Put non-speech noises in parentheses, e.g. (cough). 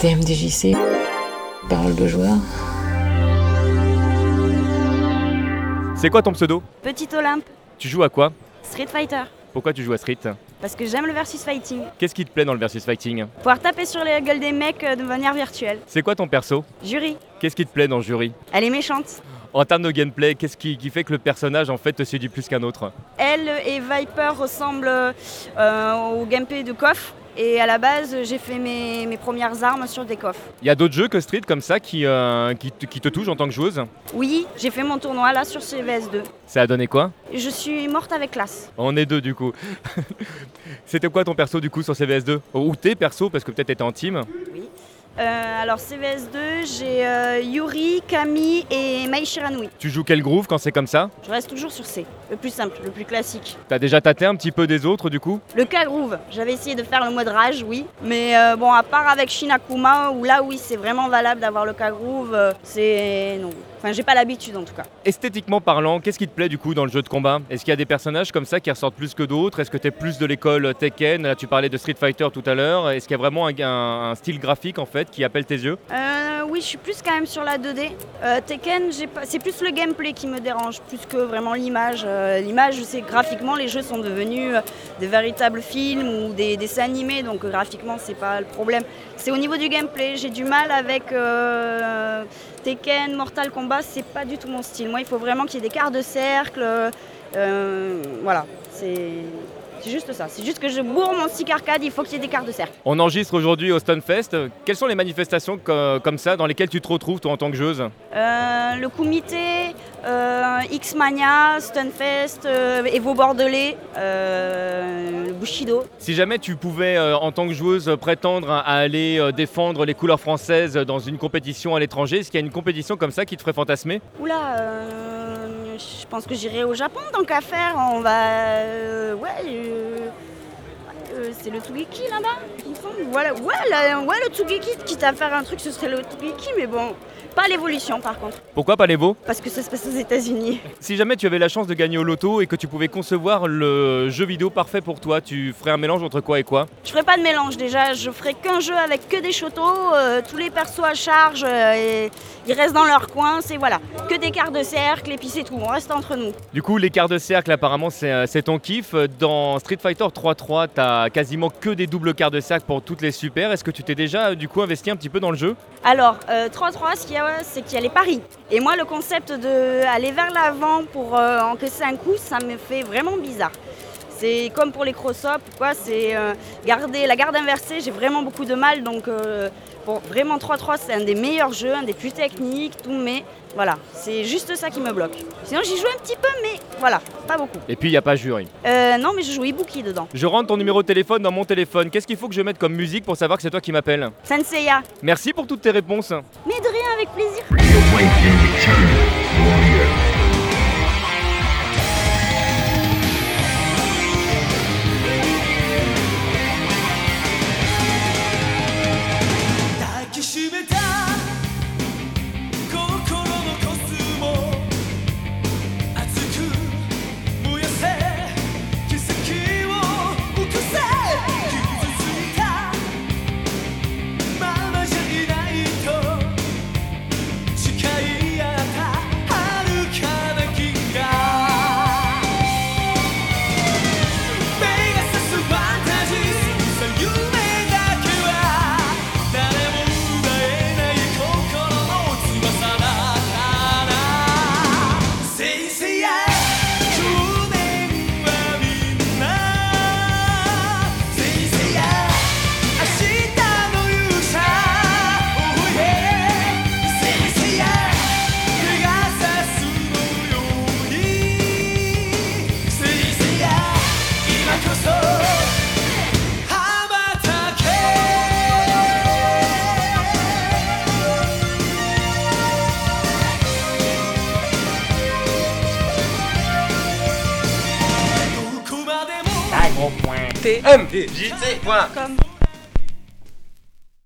TMDJC, parole de joueur. C'est quoi ton pseudo? Petit Olympe, Tu joues à quoi? Street Fighter. Pourquoi tu joues à Street? Parce que j'aime le versus fighting. Qu'est-ce qui te plaît dans le versus fighting? Pouvoir taper sur les gueules des mecs euh, de manière virtuelle. C'est quoi ton perso? Jury, Qu'est-ce qui te plaît dans le jury? Elle est méchante. En termes de gameplay, qu'est-ce qui, qui fait que le personnage en fait te séduit plus qu'un autre Elle et Viper ressemblent euh, au gameplay de KOF. Et à la base, j'ai fait mes, mes premières armes sur des coffres. Il y a d'autres jeux que Street comme ça qui, euh, qui te touchent en tant que joueuse Oui, j'ai fait mon tournoi là sur CVS2. Ça a donné quoi Je suis morte avec classe. On est deux du coup. (laughs) C'était quoi ton perso du coup sur CVS2 Ou tes persos parce que peut-être t'étais en team Euh, alors CVS2, j'ai euh, Yuri, Camille et Mai Shiranui. Tu joues quel groove quand c'est comme ça? Je reste toujours sur C, le plus simple, le plus classique. T'as déjà tâté un petit peu des autres du coup? Le K-Groove, j'avais essayé de faire le mode rage, oui. Mais euh, bon, à part avec Shinakuma, où là, oui, c'est vraiment valable d'avoir le K-Groove, c'est. Non. Enfin, j'ai pas l'habitude en tout cas. Esthétiquement parlant, qu'est-ce qui te plaît du coup dans le jeu de combat? Est-ce qu'il y a des personnages comme ça qui ressortent plus que d'autres? Est-ce que tu es plus de l'école Tekken? Là, tu parlais de Street Fighter tout à l'heure. Est-ce qu'il y a vraiment un, un- un style graphique en fait qui appelle tes yeux? Euh, oui, je suis plus quand même sur la 2D. Euh, Tekken, c'est plus le gameplay qui me dérange, plus que vraiment l'image. Euh, l'image, que graphiquement, les jeux sont devenus des véritables films ou des dessins animés, donc graphiquement, c'est pas le problème. C'est au niveau du gameplay, j'ai du mal avec Tekken, Mortal Kombat, c'est pas du tout mon style. Moi, il faut vraiment qu'il y ait des quarts de cercle. euh, voilà, c'est. Juste ça, c'est juste que je bourre mon stick arcade, il faut qu'il y ait des quarts de cercle. On enregistre aujourd'hui au Stunfest. Quelles sont les manifestations co- comme ça dans lesquelles tu te retrouves toi en tant que joueuse? Euh, le comité, euh, X-Mania, Stunfest, euh, Evo Bordelais, euh, Bushido. Si jamais tu pouvais euh, en tant que joueuse prétendre à aller euh, défendre les couleurs françaises dans une compétition à l'étranger, est-ce qu'il y a une compétition comme ça qui te ferait fantasmer? Oula, euh, je pense que j'irai au Japon tant qu'à faire. On va. ouais, c'est le Tsugeki là-bas. Voilà, ouais, la- ouais, le Tsugeki, quitte à faire un truc, ce serait le Tsugeki, mais bon, pas l'évolution par contre, Pourquoi pas les veaux parce que ça se passe aux États-Unis. (laughs) Si jamais tu avais la chance de gagner au loto et que tu pouvais concevoir le jeu vidéo parfait pour toi, tu ferais un mélange entre quoi et quoi? Je ferai pas de mélange déjà, je ferai qu'un jeu avec que des chotos, euh, tous les persos à charge, euh, et ils restent dans leur coin, c'est voilà, que des quarts de cercle et puis c'est tout, on reste entre nous. Du coup, les quarts de cercle, apparemment, c'est euh, ton kiff. Dans Street Fighter 3.3, t'as quasiment que des doubles quarts de cercle pour toutes super. Est-ce que tu t'es déjà, euh, du coup, investi un petit peu dans le jeu? Alors, euh, 3-3, ce qu'il y a, c'est qu'il y a les paris. Et moi, le concept d'aller vers l'avant pour euh, encaisser un coup, ça me fait vraiment bizarre. C'est comme pour les cross-up, quoi, c'est euh, garder la garde inversée, j'ai vraiment beaucoup de mal. Donc, euh, bon, vraiment 3-3, c'est un des meilleurs jeux, un des plus techniques, tout, mais voilà, c'est juste ça qui me bloque. Sinon, j'y joue un petit peu, mais voilà, pas beaucoup. Et puis, il n'y a pas jury. Euh, non, mais je joue Ibuki dedans. Je rentre ton numéro de téléphone dans mon téléphone. Qu'est-ce qu'il faut que je mette comme musique pour savoir que c'est toi qui m'appelles? Senseiya, Merci pour toutes tes réponses. mais de rien, avec plaisir. M. J.